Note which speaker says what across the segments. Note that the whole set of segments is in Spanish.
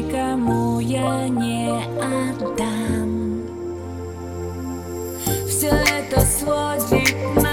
Speaker 1: никому я не отдам. Все это сводит на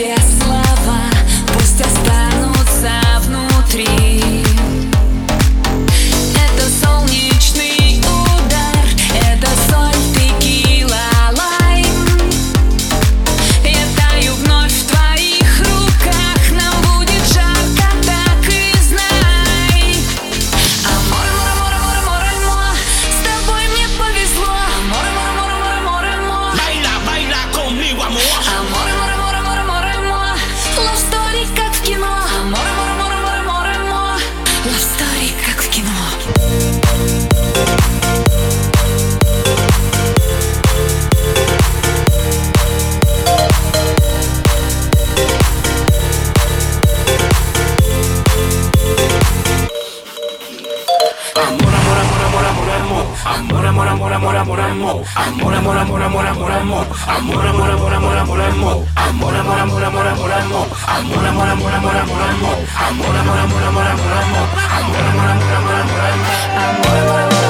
Speaker 1: Все слова пусть останутся внутри.
Speaker 2: Amor, amor, amor, amor, amor, amor. Amor, amor, amor, amor, amor, amor. Amor, amor, amor, amor, amor, amor. Amor, amor, amor, amor, amor, amor. Amor, amor, amor, amor, amor, amor. Amor, amor, amor, amor, amor, amor. Amor, amor,
Speaker 1: amor, amor, amor.